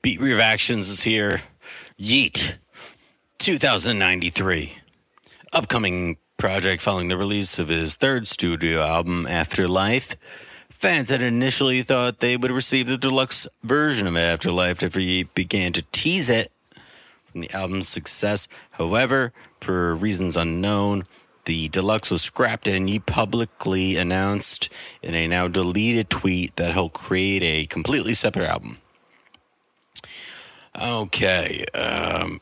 Beat Reactions is here. Yeat 2093. Upcoming project following the release of his third studio album, Afterlife. Fans had initially thought they would receive the deluxe version of Afterlife after he began to tease it from the album's success. However, for reasons unknown, the deluxe was scrapped and he publicly announced in a now deleted tweet that he'll create a completely separate album. Okay. Um,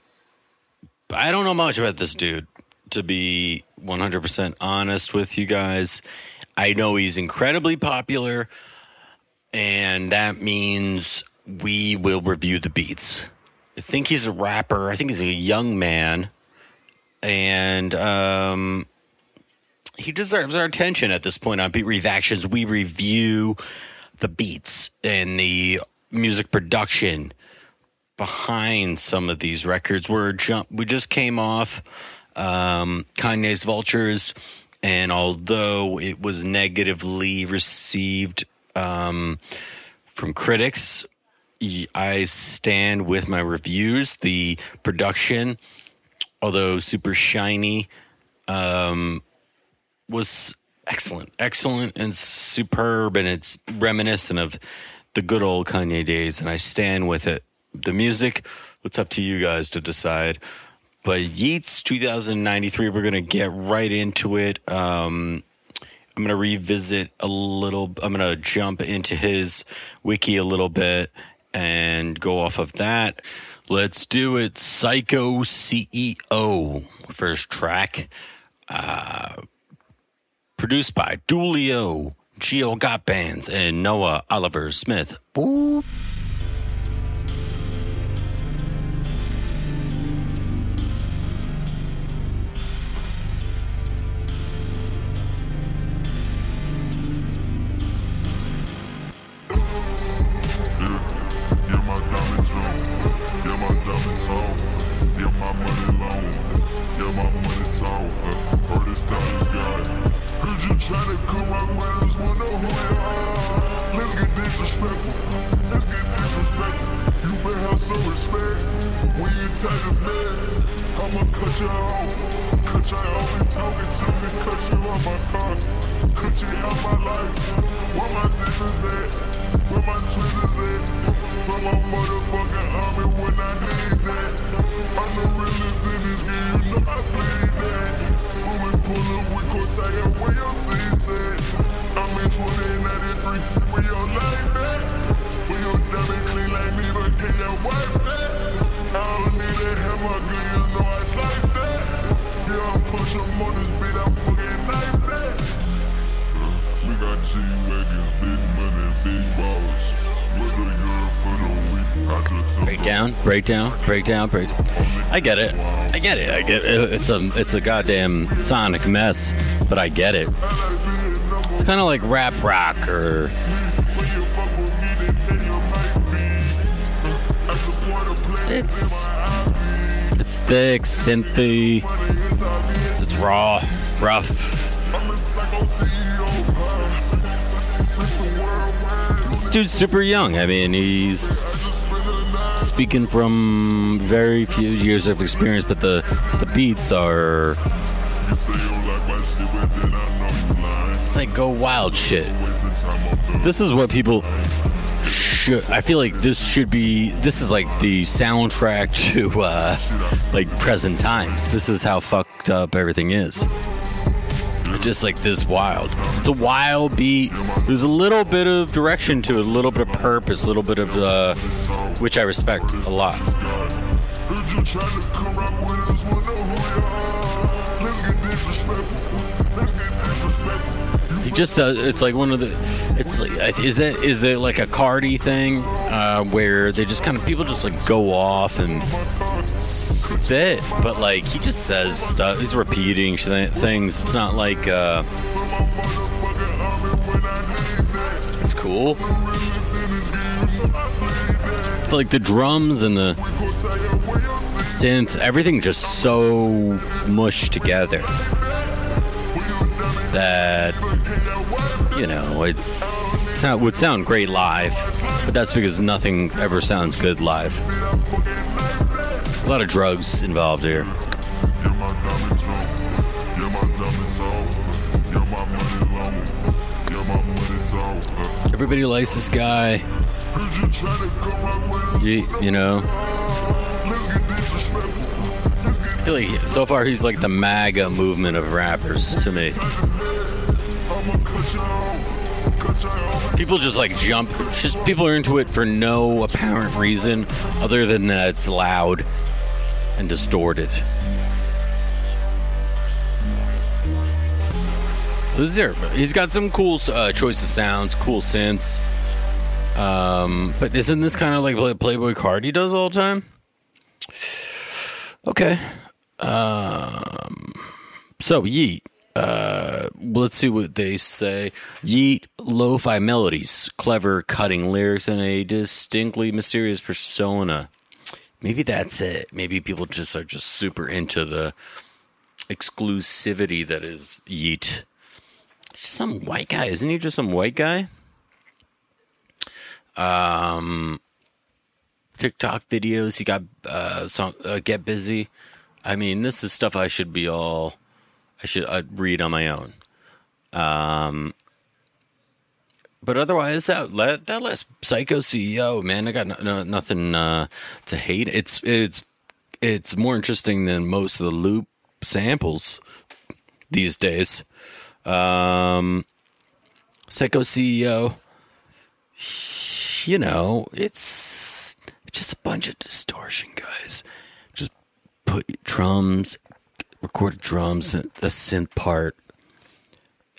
I don't know much about this dude, to be 100% honest with you guys. I know he's incredibly popular, and that means we will review the beats. I think he's a rapper. I think he's a young man, and um, he deserves our attention at this point on Beat Reactions. We review the beats and the music production behind some of these records. We're jump. We just came off um, Kanye's Vultures, and although it was negatively received um, from critics, I stand with my reviews. The production, although super shiny, um, was excellent, excellent, and superb, and it's reminiscent of the good old Kanye days, and I stand with it the music, it's up to you guys to decide. But Yeat's 2093, we're going to get right into it. Um, I'm going to revisit a little, I'm going to jump into his wiki a little bit and go off of that. Let's do it. Psycho CEO, first track. Uh, produced by Dulio, Geo Got Bands, and Noah Oliver Smith. Boop. Breakdown, breakdown, breakdown, breakdown. I get it. I get it. I get it. It's a it's a goddamn sonic mess, but I get it. It's kind of like rap rock or it's it's thick, synthy. It's raw, rough. This dude's super young. I mean, he's speaking from very few years of experience, but the the beats are. It's like go wild shit. This is what people should. I feel like this should be. This is like the soundtrack to uh, like present times. This is how fucked up everything is. Just like this wild. It's a wild beat. There's a little bit of direction to it, a little bit of purpose, a little bit of uh, which I respect a lot. He just uh, it's like one of the it's like is that is it like a Carti thing uh, where they just kind of people just like go off and spit, but like he just says stuff. He's repeating things. It's not like uh, it's cool. Like the drums and the synth, everything just so mushed together that you know it's sound, would sound great live, but that's because nothing ever sounds good live. A lot of drugs involved here. Everybody likes this guy. You, you know. Like so far he's like the MAGA movement of rappers to me. People just like jump. Just people are into it for no apparent reason other than that it's loud and distorted. Zero. He's got some cool uh, choice of sounds, cool synths. Um, but isn't this kind of like what Playboi Carti does all the time? Okay. Um, so Yeat. Uh, let's see what they say. Yeat lo-fi melodies, clever, cutting lyrics, and a distinctly mysterious persona. Maybe that's it. Maybe people just are just super into the exclusivity that is Yeat some white guy, isn't he? Just some white guy. Um, TikTok videos. He got uh, song, uh, get busy. I mean, this is stuff I should be all. I should I'd read on my own. Um, but otherwise, that that, that last Psycho CEO man, I got no, no, nothing uh, to hate. It's it's it's more interesting than most of the loop samples these days. Um, Psycho CEO, you know, it's just a bunch of distortion, guys. Just put drums, recorded drums, the synth part,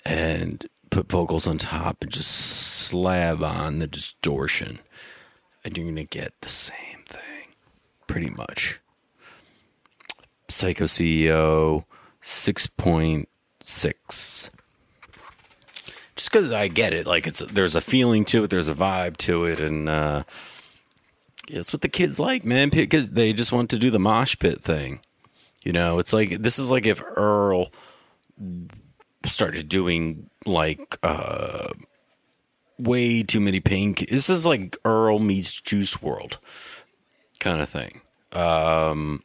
and put vocals on top and just slab on the distortion. And you're going to get the same thing, pretty much. Psycho CEO 6.6 just because I get it. Like it's there's a feeling to it, there's a vibe to it, and uh, it's what the kids like, man. Because they just want to do the mosh pit thing. You know, it's like this is like if Earl started doing like uh, way too many pink. This is like Earl meets Juice WRLD kind of thing. Um,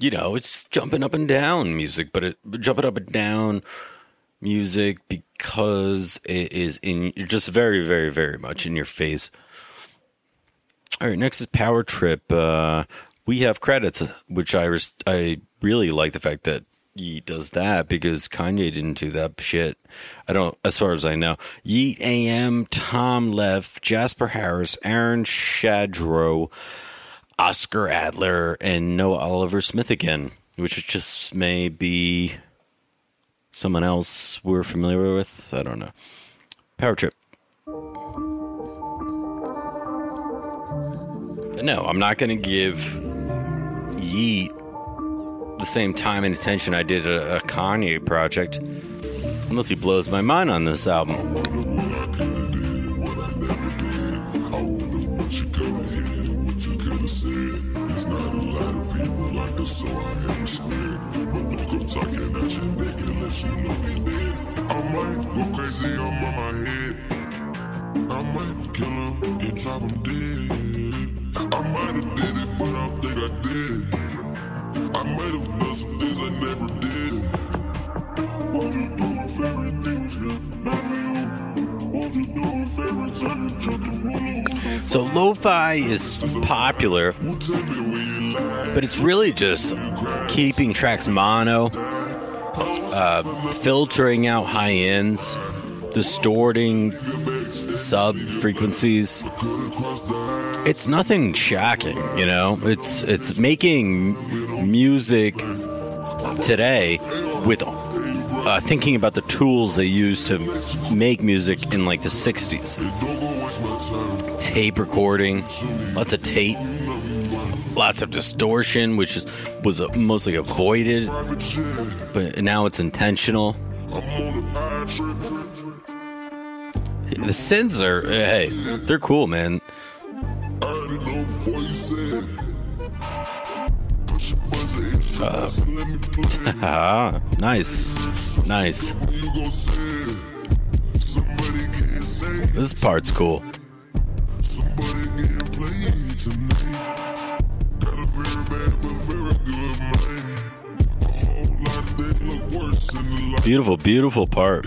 you know, it's jumping up and down music, but it jumping up and down music because it is in just very, very, very much in your face. All right, next is Power Trip. Uh, we have credits, which I res- I really like the fact that Yeat does that because Kanye didn't do that shit. I don't, as far as I know. Yeat AM, Tom Leff, Jasper Harris, Aaron Shadrow, Oscar Adler, and Noah Oliver Smith again, which just may be someone else we're familiar with. I don't know. Power Trip. But no, I'm not going to give Yeat the same time and attention I did a, a Kanye project unless he blows my mind on this album. Drop him dead. I might have did it, but I think I did. I might have done some things I never did. What you do if everything was for you? Do if every time you roller So lo-fi is popular but it's really just keeping tracks mono, uh, filtering out high ends, distorting sub frequencies. It's nothing shocking, you know. It's it's making music today with uh, thinking about the tools they used to make music in like the 60s tape recording lots of tape lots of distortion, which is, was mostly avoided, but now it's intentional. The synths are hey, they're cool, man. Uh, nice, nice. This part's cool. Beautiful, beautiful part.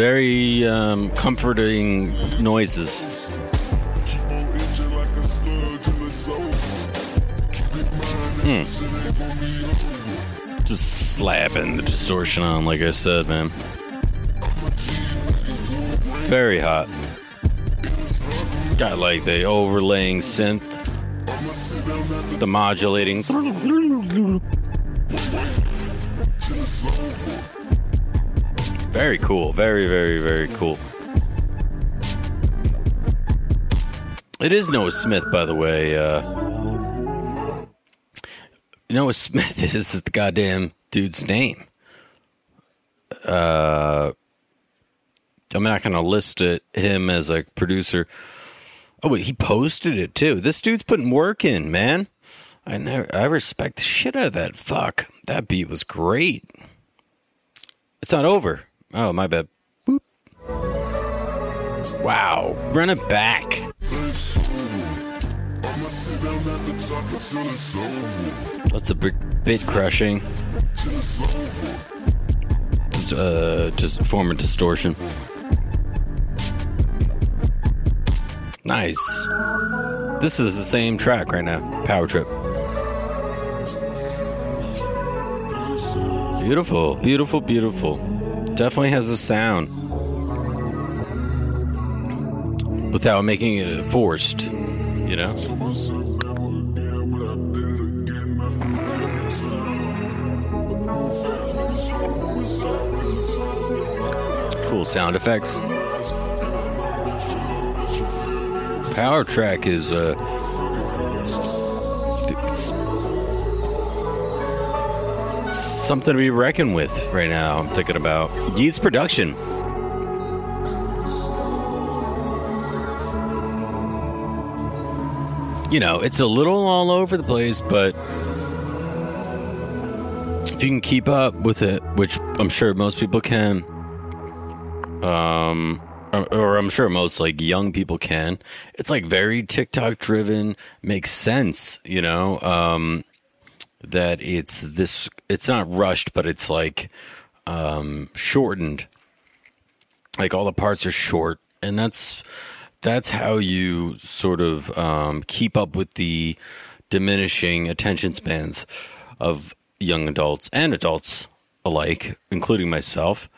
Very um, comforting noises. Hmm. Just slapping the distortion on, like I said, man. Very hot. Got like the overlaying synth, the modulating. Very cool. Very, very, very cool. It is Noah Smith, by the way. Uh, Noah Smith is the goddamn dude's name. Uh, I'm not going to list it him as a producer. Oh wait, he posted it too. This dude's putting work in, man. I never, I respect the shit out of that. Fuck, that beat was great. It's not over. Oh, my bad. Boop. Wow. Run it back. That's a bit, bit crushing. Uh, just form a distortion. Nice. This is the same track right now. Power Trip. Beautiful, beautiful, beautiful definitely has a sound without making it forced, you know? Cool sound effects. Power track is uh something to be reckoned with right now. I'm thinking about Yeat's production. You know, it's a little all over the place, but if you can keep up with it, which I'm sure most people can, um, or, I'm sure most like young people can, it's like very TikTok driven, makes sense, you know. Um, that it's this it's not rushed but it's like um shortened like all the parts are short and that's that's how you sort of um keep up with the diminishing attention spans of young adults and adults alike including myself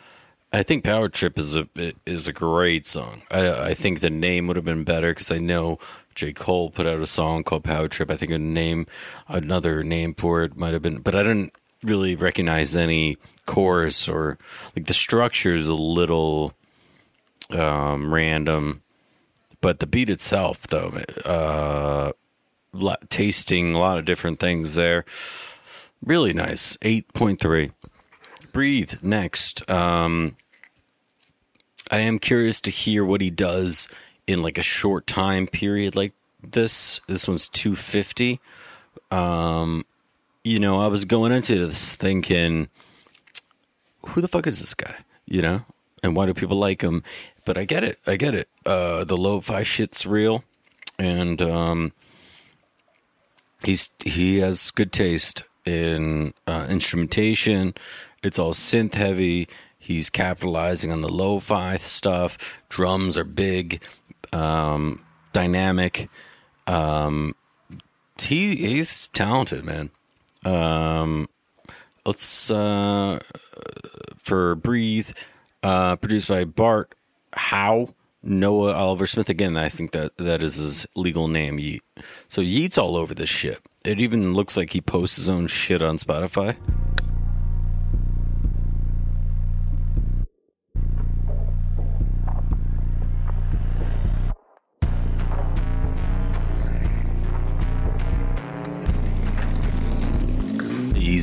I think Power Trip is a is a great song. I, I think the name would have been better because I know J. Cole put out a song called Power Trip. I think a name, another name for it might have been, but I didn't really recognize any chorus or like the structure is a little um, random, but the beat itself, though, uh, tasting a lot of different things there. Really nice. 8.3. Breathe next. Um, I am curious to hear what he does in like a short time period like this. This one's 250. Um, you know, I was going into this thinking, who the fuck is this guy? You know, and why do people like him? But I get it. I get it. Uh, the lo-fi shit's real, and um, he's he has good taste in uh, instrumentation. It's all synth heavy. He's capitalizing on the lo-fi stuff. Drums are big um, dynamic. Um, he he's talented, man. Um, let's uh, for breathe, uh, produced by Bart Howe. Noah Oliver Smith again. I think that that is his legal name. Yeat. So Yeat's all over this shit. It even looks like he posts his own shit on Spotify.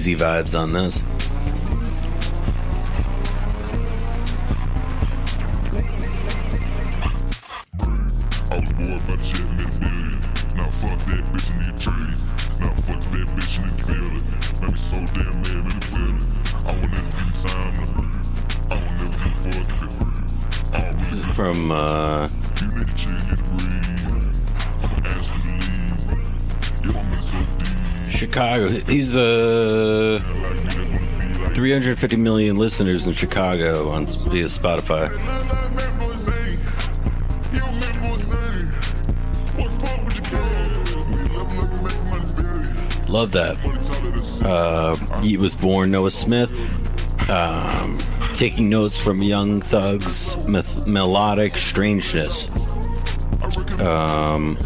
Breathe. I don't really From uh, Chicago. He's uh, Like me, that wanna be like 350 million listeners in Chicago on via Spotify. Love that. Uh, he was born Noah Smith. Um, taking notes from Young Thug's melodic strangeness. Um,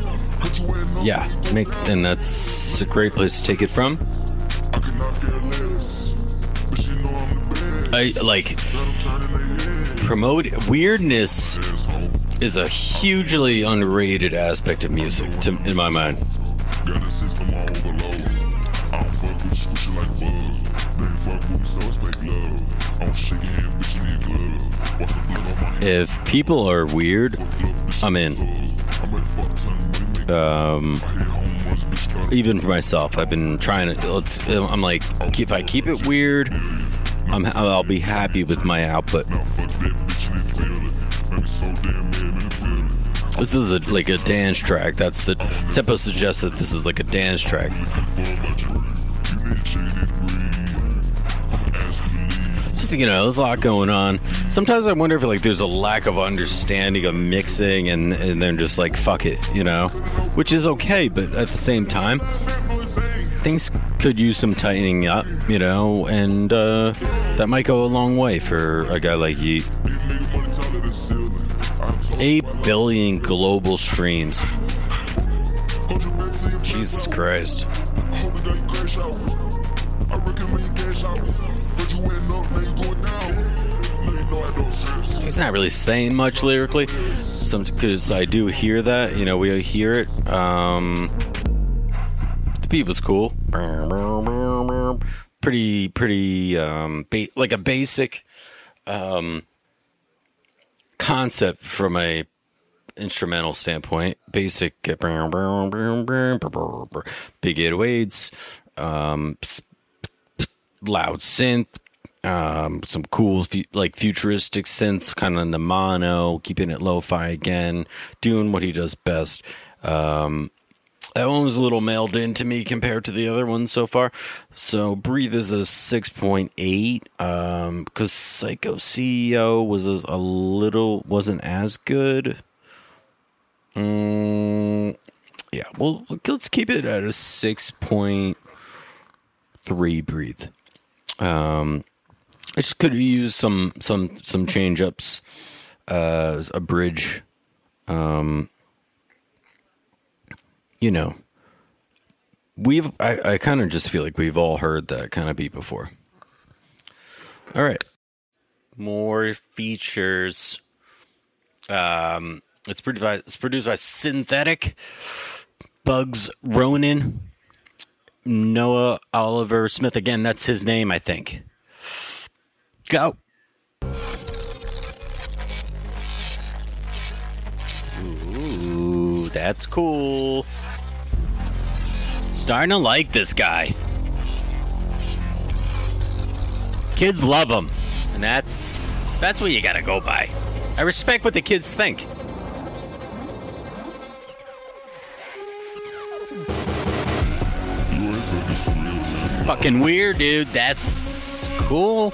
yeah, make, and that's a great place to take it from. I like promote weirdness is a hugely underrated aspect of music, to, in my mind. If people are weird, I'm in. Um, even for myself, I've been trying to. Let's. I'm like, if I keep it weird, I'm. I'll be happy with my output. This is a, like a dance track. That's the Tempo suggests that this is like a dance track. Just you know there's a lot going on sometimes i wonder if like there's a lack of understanding of mixing and and then just like fuck it you know which is okay but at the same time things could use some tightening up you know and uh that might go a long way for a guy like Yeat. Big nigga money taller than ceiling. I told 8 billion global streams jesus christ he's not really saying much lyrically because i do hear that you know we hear it um the beat was cool. Pretty pretty um ba- like a basic um concept from a instrumental standpoint. Basic big 808s um loud synth um, some cool like futuristic synths, kind of in the mono, keeping it lo-fi again, doing what he does best. Um, that one was a little mailed in to me compared to the other ones so far. So breathe is a six point eight. Um, because Psycho CEO was a, a little wasn't as good. Mm, yeah, well, let's keep it at a six point three. Breathe. Um, I just could use some some some change ups, uh, a bridge. Um, you know, we've I, I kind of just feel like we've all heard that kind of beat before. All right, more features. Um, it's produced by it's produced by Synthetic, Bugz Ronin, Noah Oliver Smith. Again, that's his name, I think. Go. Ooh, that's cool. Starting to like this guy. Kids love him, and that's that's what you gotta go by. I respect what the kids think. Fucking weird, dude. That's cool.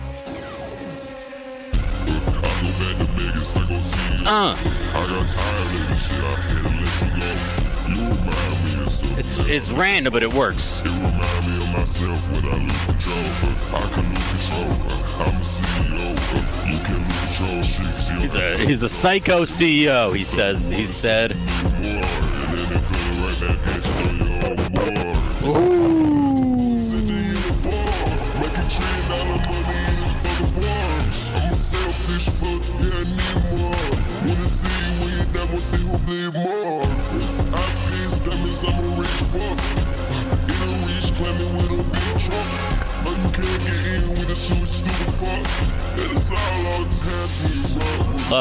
Uh, I got tired of this shit, I to let you go. It's it's random, but it works. Myself when I lose control. I can lose control. I'm a CEO. You can lose control. He's a he's a psycho CEO. He says he said.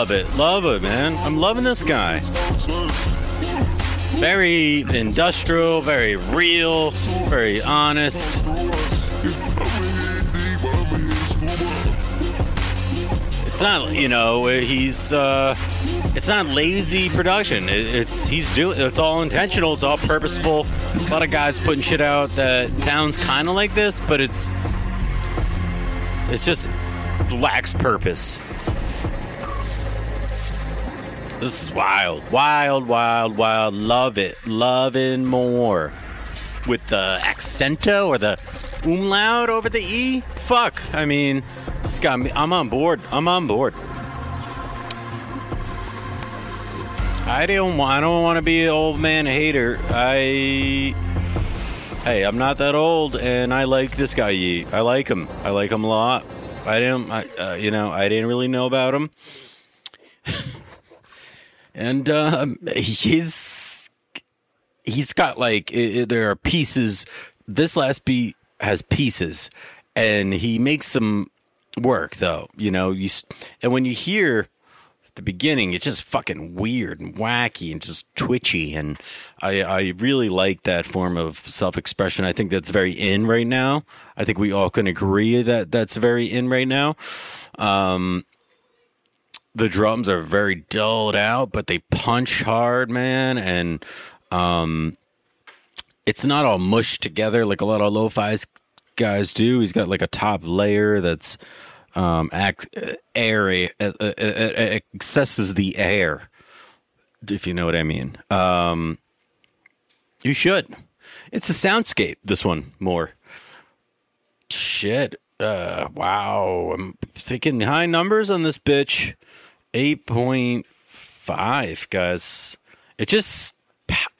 Love it, love it, man. I'm loving this guy. Very industrial, very real, very honest. It's not, you know, he's. uh It's not lazy production. It, it's he's doing. It's all intentional. It's all purposeful. A lot of guys putting shit out that sounds kind of like this, but it's. It's just lacks purpose. This is wild, wild, wild, wild. Love it, loving more. With the accento or the umlaut over the e. Fuck. I mean, it's got me. I'm on board. I'm on board. I don't. I don't want to be an old man hater. I. Hey, I'm not that old, and I like this guy. Yee. I like him. I like him a lot. I didn't. I, uh, you know, I didn't really know about him and um, he's he's got like i i- there are pieces. This last beat has pieces, and he makes some work though. You know, you and when you hear the beginning, it's just fucking weird and wacky and just twitchy, and I I really like that form of self expression. I think that's very in right now. I think we all can agree that that's very in right now. Um, the drums are very dulled out, but they punch hard, man, and um, it's not all mushed together like a lot of lo-fi guys do. He's got like a top layer that's um, ac- uh, uh, uh, uh, accesses the air, if you know what I mean. Um, you should. It's a soundscape. This one more. Shit. Uh, wow. I'm thinking high numbers on this bitch. 8.5 guys it just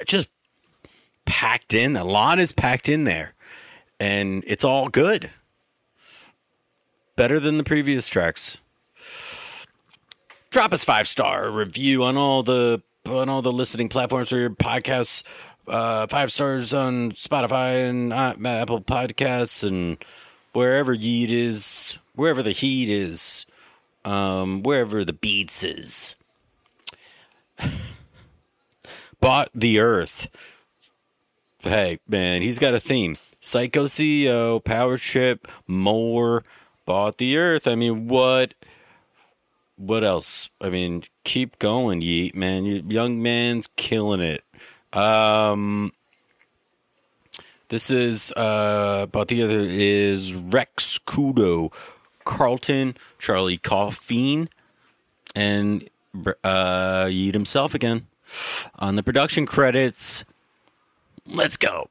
just packed in a lot is packed in there and it's all good. Better than the previous tracks. Drop us five star review on all the on all the listening platforms for your podcasts. Uh five stars on spotify and uh, apple podcasts and wherever Yeat is wherever the heat is um, wherever the beats is. Bought the Earth. Hey, man, he's got a theme. Psycho CEO, Power Trip, More, Bought the Earth. I mean, what? What else? I mean, keep going, Yeat, man. Your young man's killing it. Um, this is uh, Bought the Other is Rex Kudo, Carlton, Charlie Coffeen, and uh, Yeat himself again on the production credits. Let's go.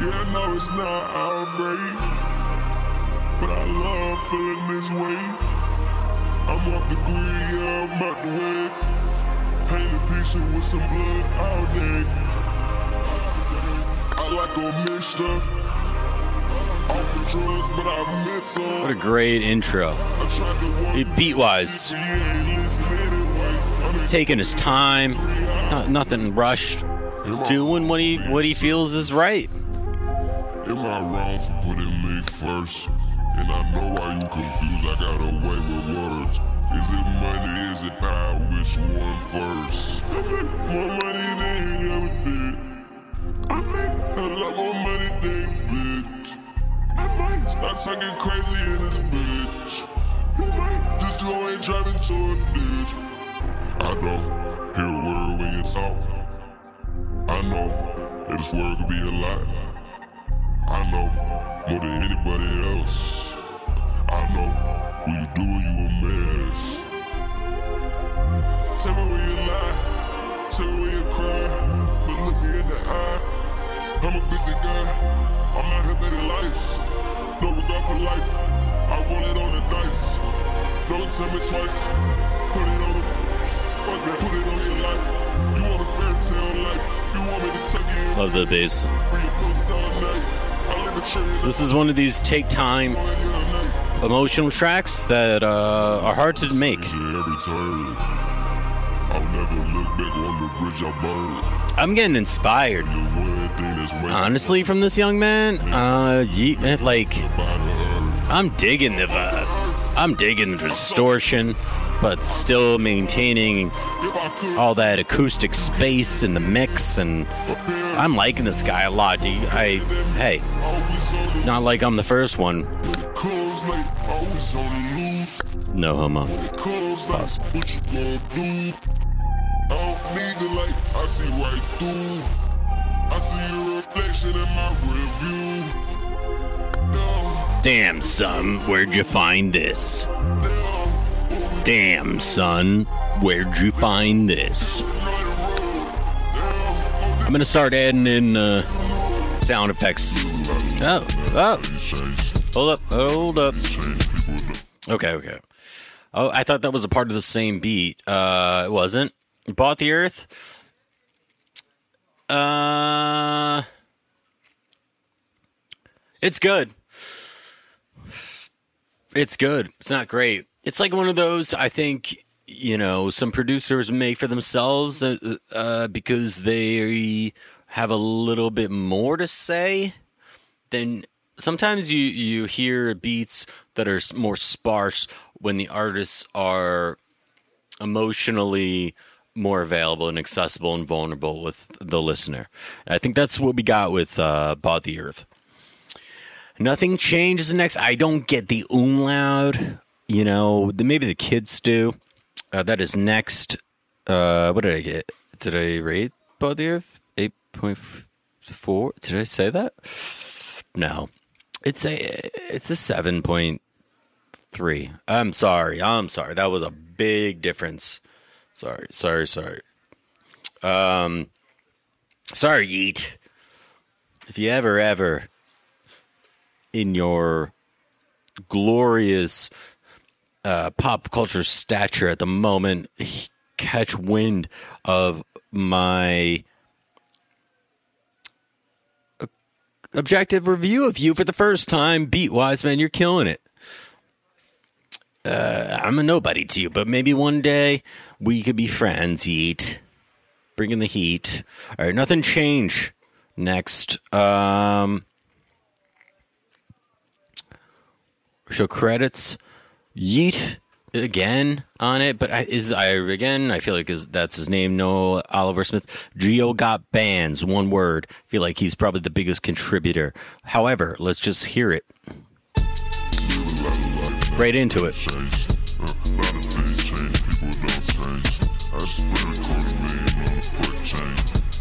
Yeah, I know it's not our great, but I love feeling this way. I'm off the grid, yeah, I'm out the way. Paint a picture with some blood all day. I like a mixture. Off the drugs, but I miss her. What a great intro. I tried to warn It- beat-wise. you, but you ain't listen anyway. I mean, Taking his time, not, nothing rushed, doing what he what he feels is right. Am I wrong for putting me first? And I know why you confused. I got away with words. Is it money? Is it power? Which one first? I make more money than you ever did. I make a lot more money than bitch. I might start get crazy in this bitch. You might just go and drive into a ditch. I don't hear a word when you talk. I know that this word could be a lie. More than anybody else. I know when you do it, you a mess. Tell me when you lie, tell me when you cry, but look me in the eye. I'm a busy guy, I'm out here betting life. No regard for life, I roll it on the dice. Don't tell me twice, put it on the, put it on your life. You want a fairy tale life, you want me to take in Love the bass. This is one of these take time emotional tracks that uh, are hard to make. I'll never look back on the bridge I burned. I'm getting inspired, The one thing that's waiting honestly, from this young man. Uh, ye- like, by the earth. I'm digging the vibe. I'm digging the distortion, but still maintaining If I could, all that acoustic space in the mix, and I'm liking this guy a lot. dude. I, hey, not like I'm the first one. No homo. Pause. Damn, son, where'd you find this? Damn, son, where'd you find this? I'm gonna start adding in uh, sound effects. Oh, oh, hold up, hold up. Okay, okay. Oh, I thought that was a part of the same beat. Uh, it wasn't. Bought the Earth. Uh, it's good. It's good. It's not great. It's like one of those. I think you know some producers make for themselves uh, uh, because they have a little bit more to say then sometimes you you hear beats that are more sparse when the artists are emotionally more available and accessible and vulnerable with the listener. I think that's what we got with uh, Bought the Earth. Nothing changes next. I don't get the umlaut. You know, the, maybe the kids do. Uh, that is next. Uh, what did I get? Did I rate the Earth? 8.4? Did I say that? No, it's a it's a seven point three. I'm sorry. I'm sorry. That was a big difference. Sorry. Sorry. Sorry. Um. Sorry, Yeat. If you ever ever in your glorious uh, pop culture stature at the moment catch wind of my objective review of you for the first time. Beat wise, man, you're killing it. Uh, I'm a nobody to you, but maybe one day we could be friends. Eat, bringing the heat. All right, nothing change. Next, um, show credits. Yeat again on it, but I, is I again? I feel like is that's his name. No, Oliver Smith. Geo got bands. One word. I feel like he's probably the biggest contributor. However, let's just hear it. Right into it.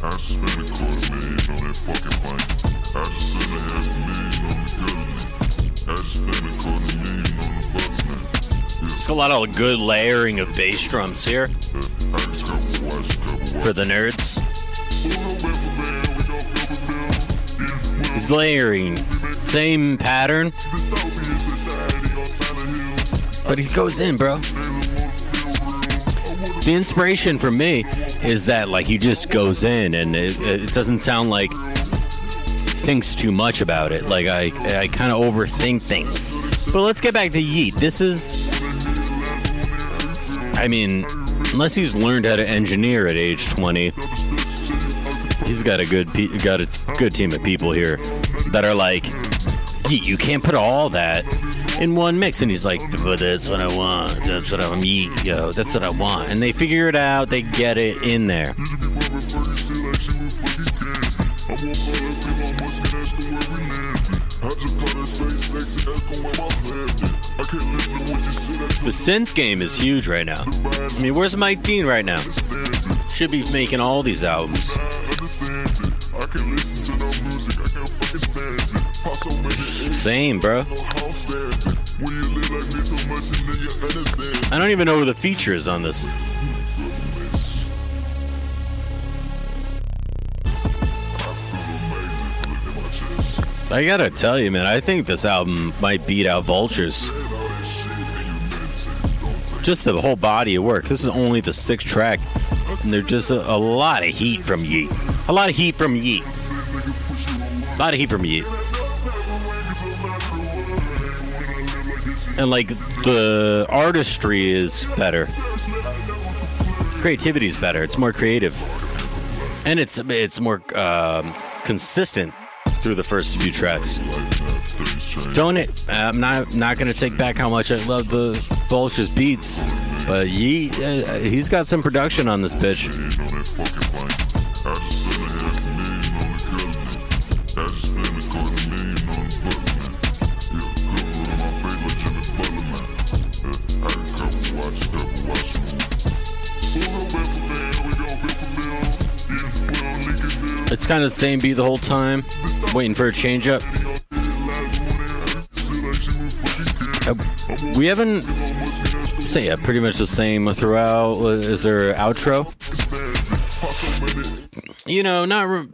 I spent a half million on the government. I spent a quarter A lot of good layering of bass drums here for the nerds. He's layering. Same pattern, but he goes in, bro. The inspiration for me is that like he just goes in and it, it doesn't sound like thinks too much about it. Like I I kind of overthink things. But let's get back to Yeat. This is I mean, unless he's learned how to engineer at age 20, he's got a good got a good team of people here that are like, you can't put all that in one mix. And he's like, but that's what I want. That's what I'm Yeat, yo. That's what I want. And they figure it out. They get it in there. The synth game is huge right now. I mean, where's Mike Dean right now? Should be making all these albums. Same, bro. I don't even know who the feature is on this. I gotta tell you, man, I think this album might beat out Vultures. Just the whole body of work. This is only the sixth track, and there's just a, a lot of heat from Yeat. A lot of heat from Yeat. A lot of heat from Yeat. And like the artistry is better. Creativity is better. It's more creative, and it's it's more um, consistent through the first few tracks. Don't it? I'm not not gonna take back how much I love the Vultures beats, but Yeat, uh, he's got some production on this bitch. It's kind of the same beat the whole time, waiting for a change up. Uh, we haven't say yeah, pretty much the same throughout. Is there an outro? You know, not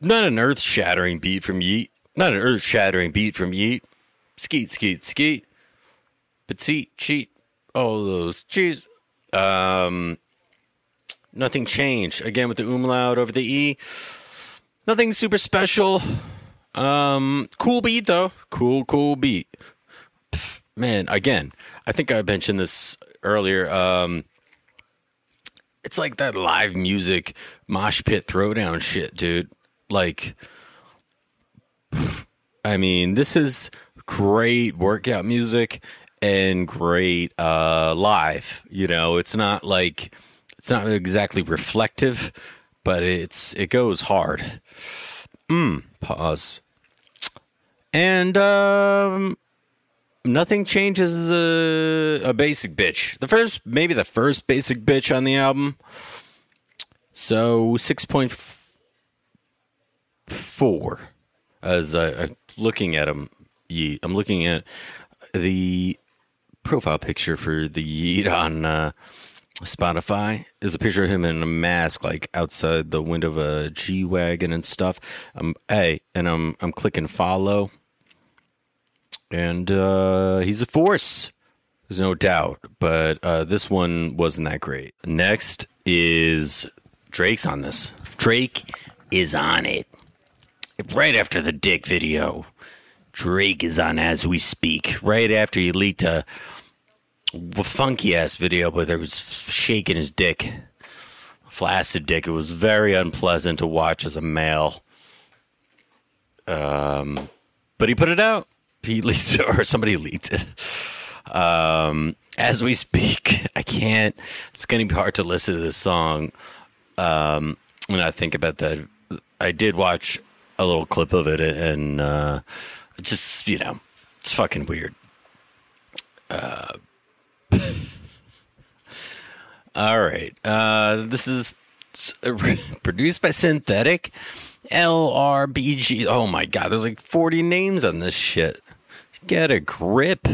not an earth shattering beat from Yeat. Not an earth shattering beat from Yeat. Skeet, skeet, skeet. Petite, cheat. All those cheese. Um, nothing changed. Again with the umlaut over the E. Nothing super special. Um, cool beat though. Cool, cool beat. Man, again, I think I mentioned this earlier. Um, it's like that live music mosh pit throwdown shit, dude. Like, I mean, this is great workout music and great uh, live. You know, it's not like it's not exactly reflective, but it's it goes hard. Mm, pause. And um, nothing changes a, a basic bitch. The first, maybe the first basic bitch on the album. So six point four. As I, I'm looking at him, Yeat. I'm looking at the profile picture for the Yeat on uh, Spotify is a picture of him in a mask, like outside the window of a G wagon and stuff. Um, hey, and I'm I'm clicking follow, and uh, he's a force. There's no doubt, but uh, this one wasn't that great. Next is Drake's on this. Drake is on it. Right after the dick video, Drake is on as we speak. Right after he leaked a funky ass video, but there was shaking his dick, flaccid dick. It was very unpleasant to watch as a male. Um, but he put it out. He leaked or somebody leaked it. Um, as we speak, I can't. It's going to be hard to listen to this song. Um, when I think about that, I did watch a little clip of it, and uh, just you know, it's fucking weird. Uh, all right. Uh, this is produced by Synthetic LRBG. Oh my god, there's like 40 names on this shit. Get a grip.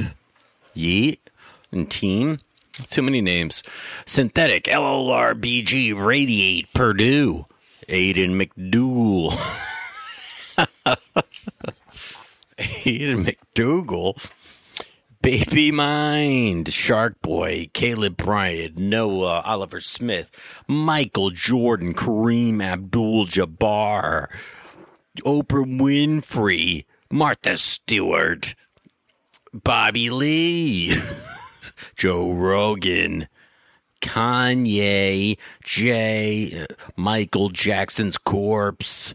Yeat and team. Too many names. Synthetic LLRBG Radiate Purdue. Aiden McDougal. Aiden McDougal. Baby Mind, Shark Boy, Caleb Bryant, Noah, Oliver Smith, Michael Jordan, Kareem Abdul Jabbar, Oprah Winfrey, Martha Stewart, Bobby Lee, Joe Rogan, Kanye, Jay, Michael Jackson's corpse.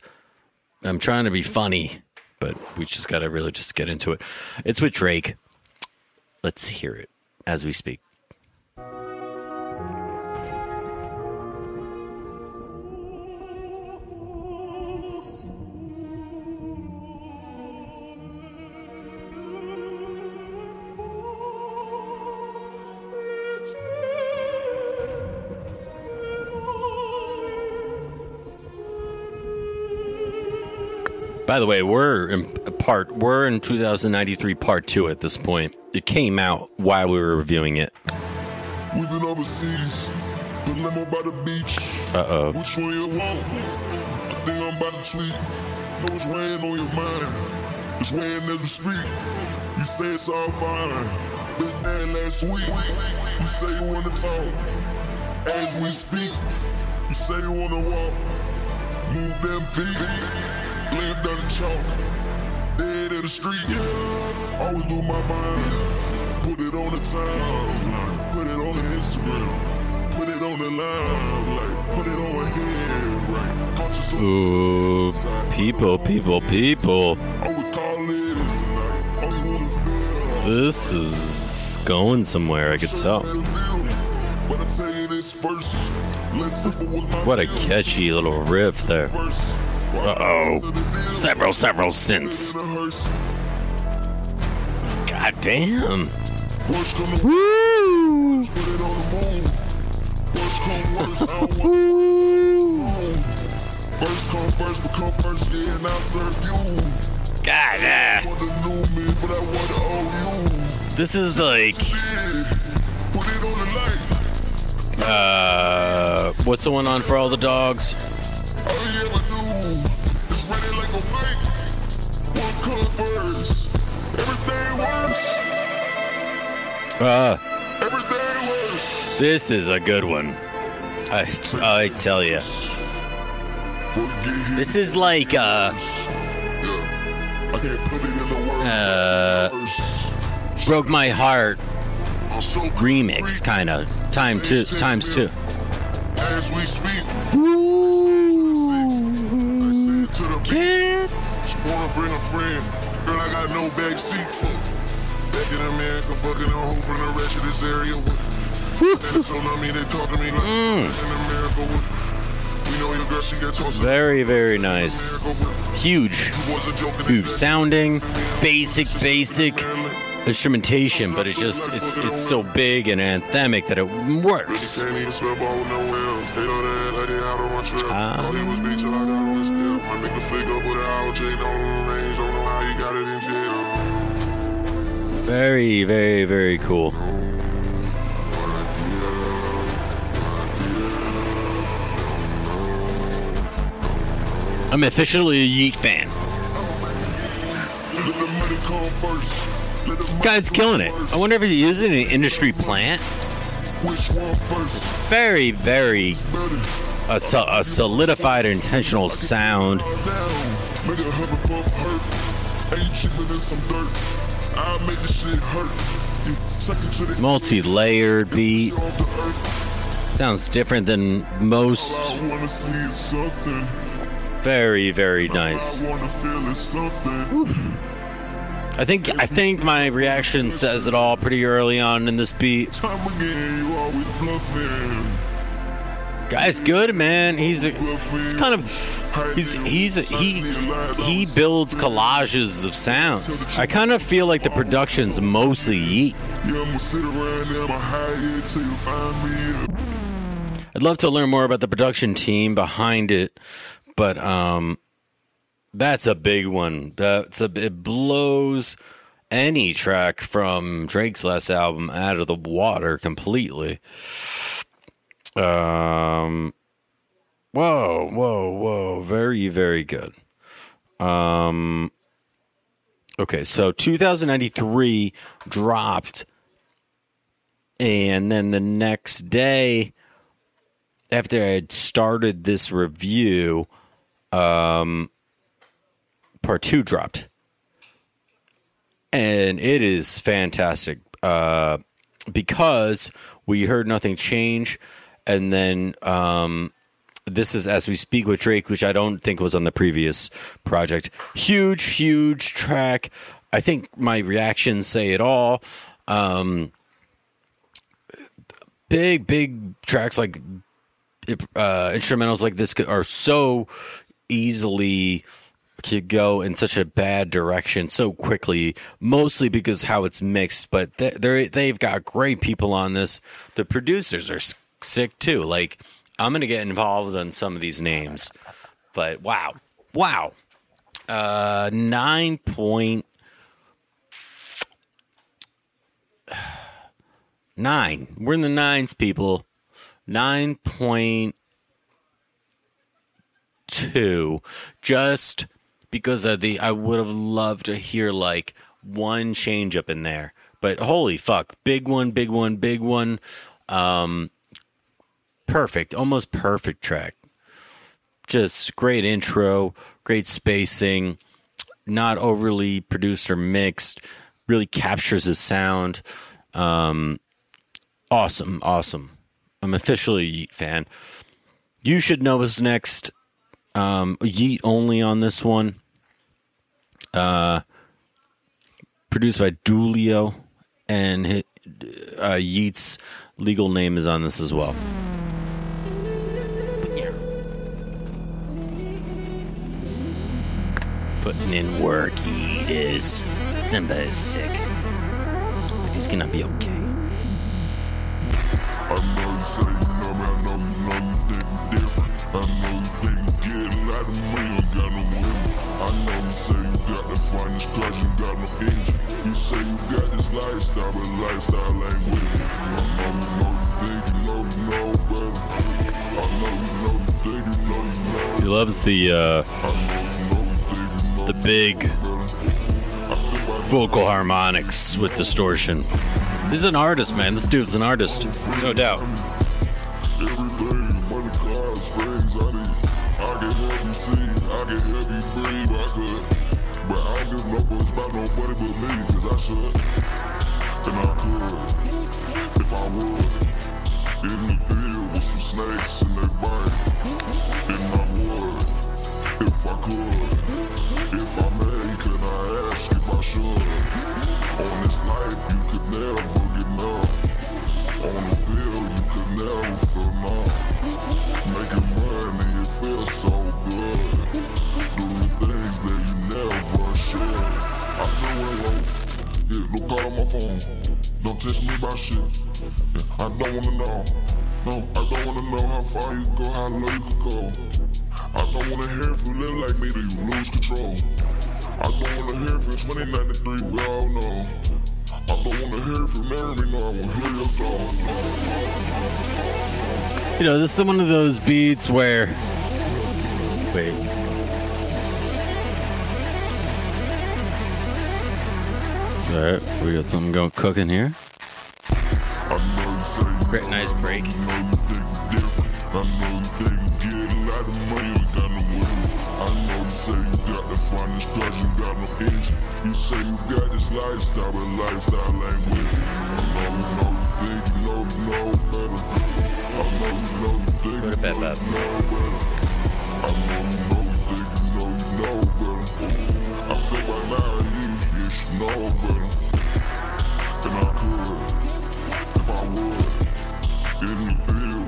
I'm trying to be funny, but we just got to really just get into it. It's with Drake. Let's hear it as we speak. By the way, we're in part we're in 2093 part 2 at this point. It came out while we were reviewing it. We've been overseas, the limo by the beach. Uh-oh. Which one you want? I think I'm about to tweet. Know it's weighing on your mind. It's weighing as we speak. You say it's all fine. Been there last week. You say you wanna talk. As we speak, you say you wanna walk. Move them feet. Lay down the chalk. Dead in the street. Always lose my mind. Put it on the timeline. Put it on the Instagram. Put it on the limelight. Put it on here, right? Ooh, people, people, people. all we call it is tonight. All you wanna feel. This is going somewhere, I could tell. But I tell you this first. Let's simple with my What a catchy little riff there. First. Uh-oh. Several, several hearse. God damn. Woo! I. First come first, become first, yeah, and I'll serve you. God, ah. I old you. This is like, Yeah, uh, what's the one on for all the dogs? Uh, this is a good one. I, I tell you. Before you get hit, This is like, uh, yeah. I can't put it in the words. uh, broke my heart I'm so remix kind of time two times two. As we speak, I said to wanna bring a friend. Girl, I got no back seat for. Back in America, fucking a hoe from the rest of this area. So I mean, they talk to me like mm. in America. We know your girl, she tossed. Very, very nice. Huge, Was a joke. huge sounding, basic, basic instrumentation, but it just it's it's so big and anthemic that it works. Can't Very, very, very cool. I'm officially a Yeat fan. Guy's killing it. I wonder if he's using an industry plant. Very, very a, so- a solidified intentional sound. Down. Make a Hufflepuff hurt. Ain't cheaper than some dirt. I'll make this shit hurt. You second to the Multi-layered beat. off the earth. Sounds different than most. All I wanna see is something. Very, very nice. I wanna feel is something. I think I think my reaction says it all pretty early on in this beat. Guy's good, man. He's a, he's kind of he's he's he he builds collages of sounds. I kind of feel like the production's mostly Yeat. I'd love to learn more about the production team behind it, but um, that's a big one. That's a it blows any track from Drake's last album out of the water completely. Um, whoa, whoa, whoa! Very, very good. Um, okay, so 2093 dropped, and then the next day after I had started this review, um, part two dropped, and it is fantastic uh, because we heard nothing change, and then um, this is as we speak with Drake, which I don't think was on the previous project. Huge, huge track. I think my reactions say it all. Um, big, big tracks like uh, instrumentals like this are so easily could go in such a bad direction so quickly mostly because how it's mixed but they they've got great people on this the producers are sick too like i'm gonna get involved on some of these names but wow wow Uh, nine point nine. We're in the nines, people. Nine point two. Just because of the, I would have loved to hear like one change up in there. But holy fuck, big one, big one, big one. Um, perfect, almost perfect track. Just great intro, great spacing, not overly produced or mixed. Really captures the sound. Um, awesome, awesome. I'm officially a Yeat fan. You should know what's next. Um, Yeat only on this one. Uh, produced by Dulio, and uh, Yeat's legal name is on this as well. Putting in work, Yeat is. Simba is sick. But he's gonna be okay. I know you say you know me, I know you know you think you different. I know you think you get a lot of money, you got no money. I know you say you got the finest cars, you got no engine. You say you got this lifestyle, but lifestyle ain't with me. I know you know you think you know you know better. I know you know you think you know you know. He loves the uh, the big vocal harmonics with distortion. He's an artist, man. This dude's an artist, no doubt. With some snakes in their. If I could. If I may, can I ask if I should? On this life, you could never get enough. On the bill, you could never feel enough. Making money, it feels so good. Doing things that you never should. I just went low. Yeah, don't call on my phone. Don't text me about shit. Yeah, I don't wanna know. No, I don't wanna know how far you go, how low you can go. I don't wanna hear if you live like me, then you lose control. I don't wanna hear if it's 2093, we all know. I don't wanna hear if you marry me, no, I wanna hear your song. You know, this is one of those beats where. Wait. All right, we got something going cooking here. I know you Great, nice break. This lifestyle, but lifestyle ain't with. I know you better. I know you know better. I know you know better. I think by now you, should know better. And I could, if I would. In the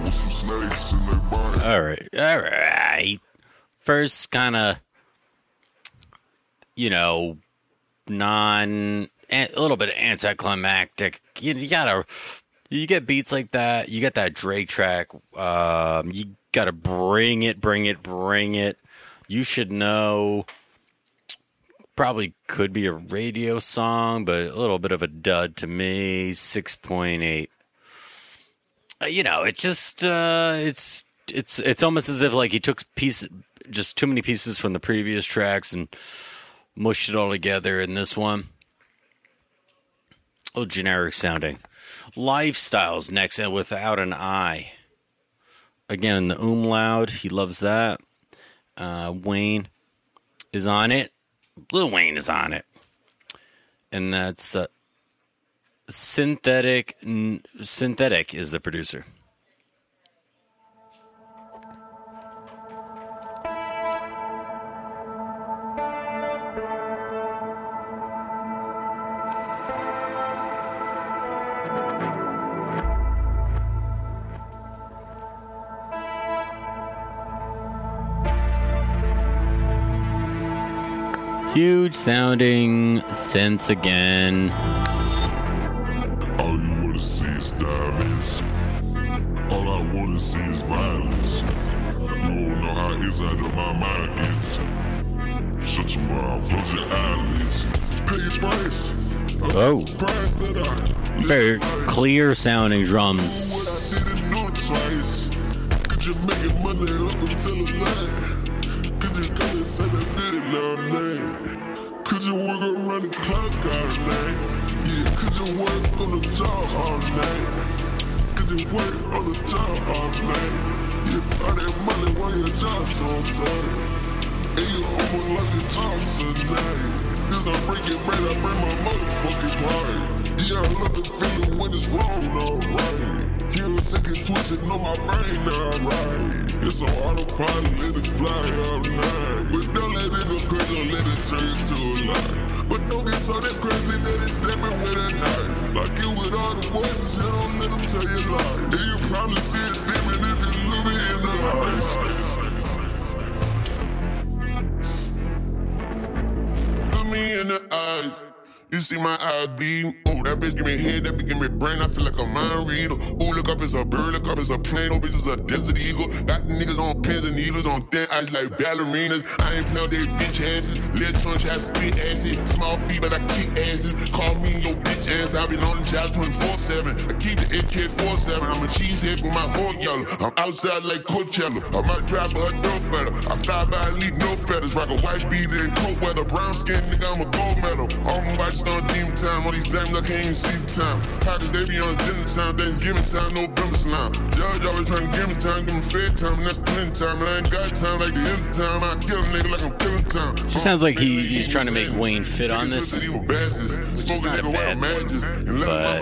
with some snakes in their body. All right, all right. First, kind of, you know, non, a little bit anticlimactic. You, you gotta, you get beats like that. You get that Drake track. Um, you gotta bring it, bring it, bring it. You should know. Probably could be a radio song, but a little bit of a dud to me. Six point eight. Uh, you know, it just uh, it's it's it's almost as if like he took piece just too many pieces from the previous tracks and mushed it all together in this one. Oh, generic sounding. Lifestyles next, and without an I. Again, the umlaut, he loves that. Uh, Wayne is on it. Lil Wayne is on it, and that's uh, synthetic. N- synthetic is the producer. Huge sounding synths again. All you wanna see is diamonds. All I wanna see is violence. You don't know how inside of my mind gets. Shut your mouth, close your eyelids. Pay your price. Oh. Price that I Very clear sounding drums. what I didn't do it twice. Could you make it money up until the night? Could you come and say that it night? Could you work around the clock all night? Yeah, could you work on the job all night? Could you work on the job all night? Yeah, all that money while your job so tight. And you almost lost your job tonight. This I break it bread, I bring my motherfucking pride. Yeah, I love the feeling when it's wrong, alright. Hear sick and twisted on my brain, alright. It's on autopilot, let it fly all night. Don't let it go crazy, or let it turn into a lie. But don't get so damn crazy that it's stabbing with a knife. Like it with all the voices, you don't let them tell you lies. And you probably see it demon if you look me in the eyes. Look me in the eyes. You see my eyes bleeding. Ooh, that bitch give me head, that bitch give me brain. I feel like a mind reader. Ooh, look up, it's a bird. Look up, it's a plane. Oh, bitch, it's a desert eagle. Got the niggas on pins and needles on thin ice like ballerinas. I ain't playing they bitch asses. Little trying to spit acid. Small feet, but I kick asses. Call me your bitch ass. I been on the job 24 7. I keep the AK 47. I'm a cheesehead with my whole yellow. I'm outside like Coachella. I might drive her dope better. I fly by and leave no feathers. Rock a white beater in cold weather. Brown skin, nigga, I'm a medal. All my bodies on demon time. All these diamonds, I can't even see the time. Pockets, they be on dinner time. Thanksgiving time, November slime. Judge always trying to give me time, give me fair time, and that's plenty time. And I ain't got time like the end time. I kill a nigga like I'm killing time. She sounds like he, he's trying to make Wayne fit on this. Which is not a bad thing, but-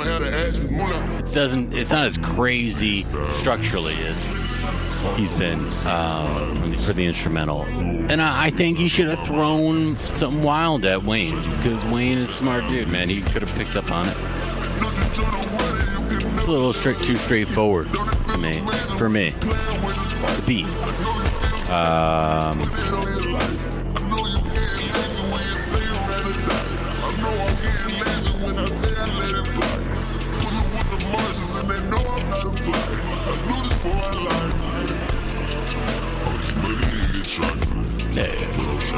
It doesn't. It's not as crazy structurally as he's been um, for the instrumental. And I, I think he should have thrown something wild at Wayne because Wayne is a smart dude, man. He could have picked up on it. It's a little straight, too straightforward to me. For me, the beat. Um,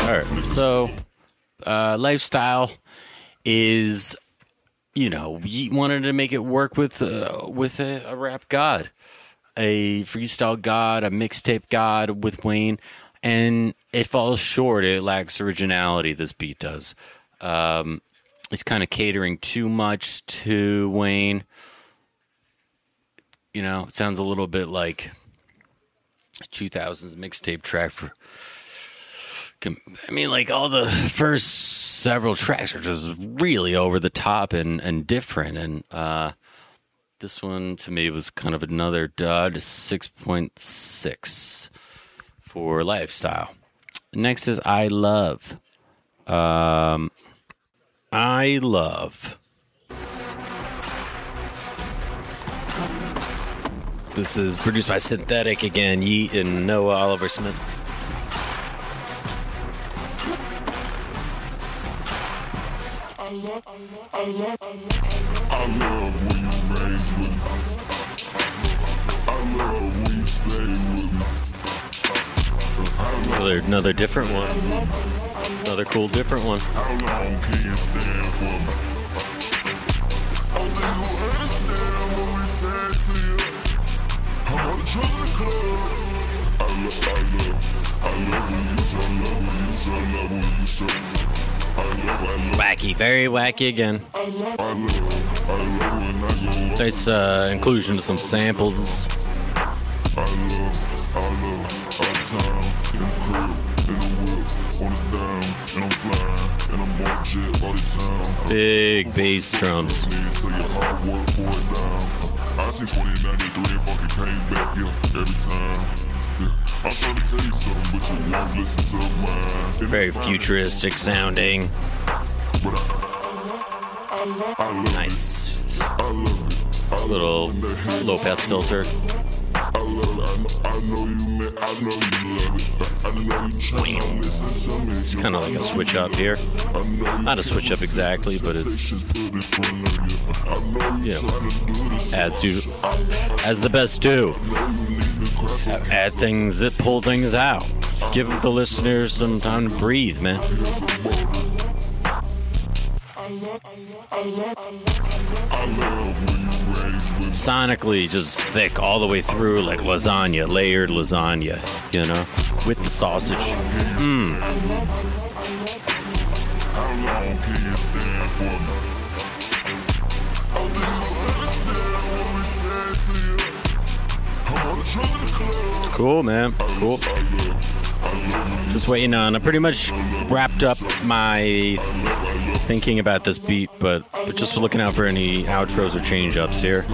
All right. So, uh, lifestyle is, you know, we wanted to make it work with uh, with a, a rap god, a freestyle god, a mixtape god with Wayne, and it falls short. It lacks originality. This beat does. Um, it's kind of catering too much to Wayne. You know, it sounds a little bit like 2000s mixtape track for I mean, like all the first several tracks are just really over the top and, and different. And uh, this one to me was kind of another dud, 6.6 for lifestyle. Next is I Love. Um, I Love. This is produced by Synthetic again, Yeat and Noah Oliver Smith. I love when you rage with me. I love when you stay with me. Another, another different one. Another cool, different one. How long can you stand for me? Only you understand what we said to you. I'm on the trust club. I love, I love, I love you I love you I love you. I love, love, Wacky, very wacky again. Nice uh, inclusion of some samples. Big bass drums. I see 2093 and fucking came back, yeah, every time. Very futuristic sounding. Nice. Little low pass filter. It's Kind of like a switch up here. Not a switch up exactly, but it's Yeah. adds you as the best do. Add things that pull things out. give the listeners some time to breathe, man. Sonically, just thick all the way through, like lasagna, layered lasagna, you know, with the sausage. Mmm. Cool, man. Cool. Just waiting on. I pretty much wrapped up my thinking about this beat, but, just looking out for any outros or change ups here.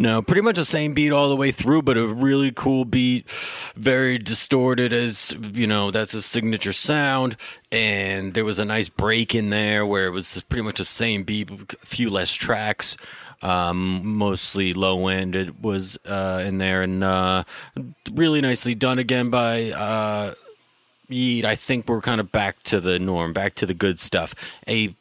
No, pretty much the same beat all the way through, but a really cool beat, very distorted as you know, that's a signature sound. And there was a nice break in there where it was pretty much the same beat, a few less tracks, um, mostly low end. It was uh, in there, and uh, really nicely done again by uh, Yeat. I think we're kind of back to the norm, back to the good stuff. A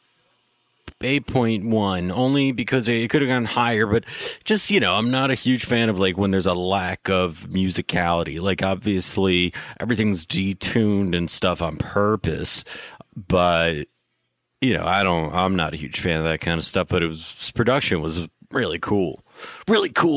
8.1 only because it could have gone higher but just you know i'm not a huge fan of like when there's a lack of musicality like obviously everything's detuned and stuff on purpose but you know i don't i'm not a huge fan of that kind of stuff but it was production was really cool. Really cool